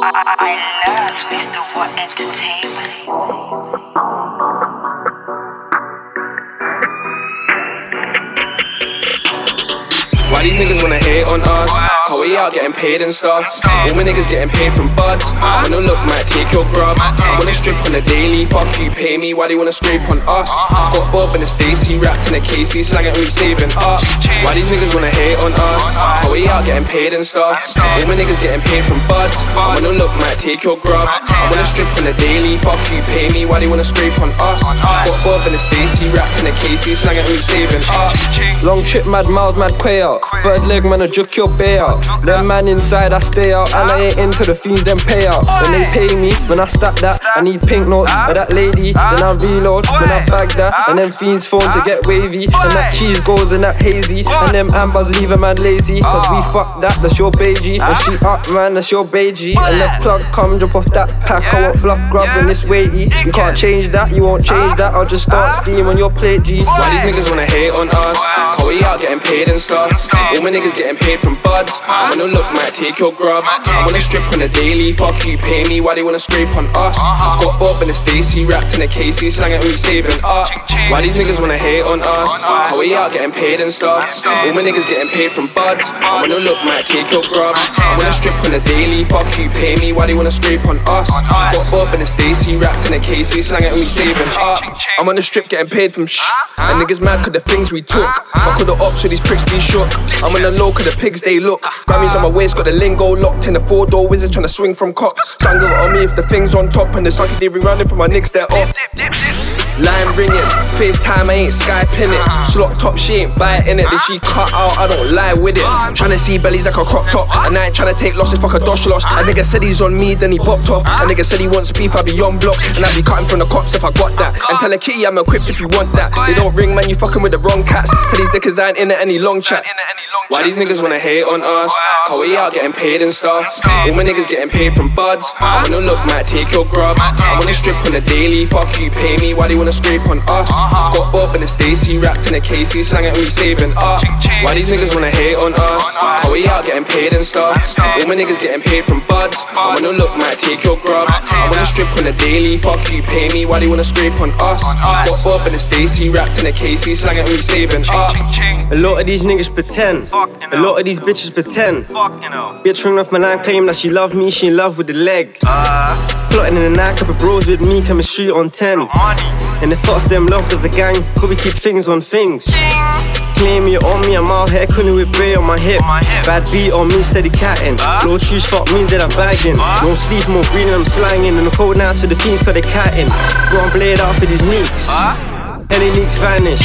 I love Mr. W.O.T Entertainment. These niggas wanna hate on us? Cause we out getting paid and stuff. All my niggas getting paid from buds. When I look, might take your grub. I wanna strip on the daily. Fuck you, pay me. Why they wanna scrape on us? Got Bob and the Stacy wrapped in a Casey, slanging we saving up. Why these niggas wanna hate on us? Cause we out getting paid and stuff. All my niggas getting paid from buds. When I look, might take your grub. I wanna strip on the daily. Fuck you, pay me. Why they wanna scrape on us? Bob and Stacy wrapped in a Casey, slanging we saving up. Long trip, mad miles, mad quay out. Third leg, man, I juke your bay out. Them man inside, I stay out. And I ain't into the fiends, them pay out. When they pay me, when I stack that, I need pink notes. But that lady, then I reload, then I bag that. And them fiends phone to get wavy. And that cheese goes in that hazy. And them ambers leave a man lazy. Cause we fuck that, that's your beige. And she up, man, that's your beige. And the plug come, drop off that pack. I want fluff grub and this weighty. You can't change that, you won't change that. I'll just start scheme on your plate, G. Why these niggas wanna hate on us? Cause we out getting paid and stuff. All my niggas getting paid from buds. I wanna look, might take your grub. I wanna strip on the daily. Fuck you, pay me. Why they wanna scrape on us? Got Bob and the Stacy wrapped in a Casey, slanging we saving up. Why these niggas wanna hate on us? Cause we out getting paid and stuff. All my niggas getting paid from buds. I wanna look, might take your grub. I wanna strip on the daily. Fuck you, pay me. Why they wanna scrape on us? Got Bob and the Stacy wrapped in a Casey, slanging we saving up. I'm on the strip getting paid from shh. And niggas mad cause the things we took. Fuck with the ops so these pricks be shook. I'm on the low cause the pigs they look. Grammys on my waist, got the lingo locked in the four door wizard trying to swing from cops. Strangle on me if the thing's on top and the sunkies they be running for my nicks they're off. Line ringing, FaceTime, I ain't Skyping it. Slot top, she ain't biting it. Then she cut out, I don't lie with it. Tryna see bellies like a crop top. And I ain't tryna take losses, fuck a dosh loss. A nigga said he's on me, then he bopped off. A nigga said he wants beef, I be on block. And I be cutting from the cops if I got that. And tell a kitty I'm equipped if you want that. They don't ring, man, you fucking with the wrong cats. Tell these dickers I ain't in it any long chat. Why these niggas wanna hate on us? Cause we out getting paid and stuff. All my niggas getting paid from buds. I wanna look, might take your grub. I wanna strip on the daily. Fuck you, pay me. Why they wanna scrape on us? Got Bob and the Stacy wrapped in a Casey, slanging we saving up. Why these niggas wanna hate on us? Cause we out getting paid and stuff. All my niggas getting paid from buds. I wanna look, might take your grub. I wanna strip on the daily. Fuck you, pay me. Why they wanna scrape on us? Got Bob and the Stacy wrapped in a Casey, slanging we saving up. A lot of these niggas pretend. A lot of these bitches pretend. Bitch ring off my line, claim that she love me, she in love with the leg. Plotting in the night, couple bros with me, street on 10. And the thoughts them love of the gang, could we keep things on things? Claim you on me, I'm out here, couldn't with Bray on my hip. Bad beat on me, steady catting. No shoes, fuck me, then I'm bagging. No sleep, more green, I'm slanging. And the cold nights for the fiends, cause they catting. Go and blade out for these neeks. Any neeks vanish.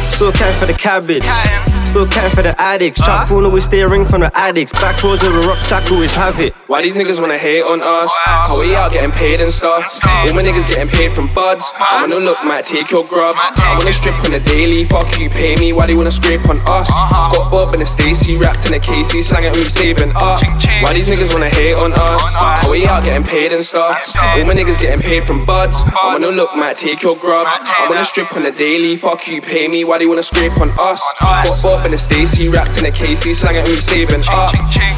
Still can for the cabbage. Still can for the addicts. Trap phone always stay a ring from the addicts. Back roads of a rucksack always have it. Why these niggas wanna hate on us? Cause we out getting paid and stuff. All my niggas getting paid from buds. I wanna look, might take your grub. I wanna strip on the daily. Fuck you, pay me. Why they wanna scrape on us? Got Bob and the Stacy wrapped in a Casey, slanging we saving up. Why these niggas wanna hate on us? Cause we out getting paid and stuff. All my niggas getting paid from buds. I wanna look, might take your grub. I wanna strip on the daily. Fuck you, pay me. Why they wanna scrape on us? Got Bob and the Stacy wrapped in a Casey, slanging we saving up. Uh.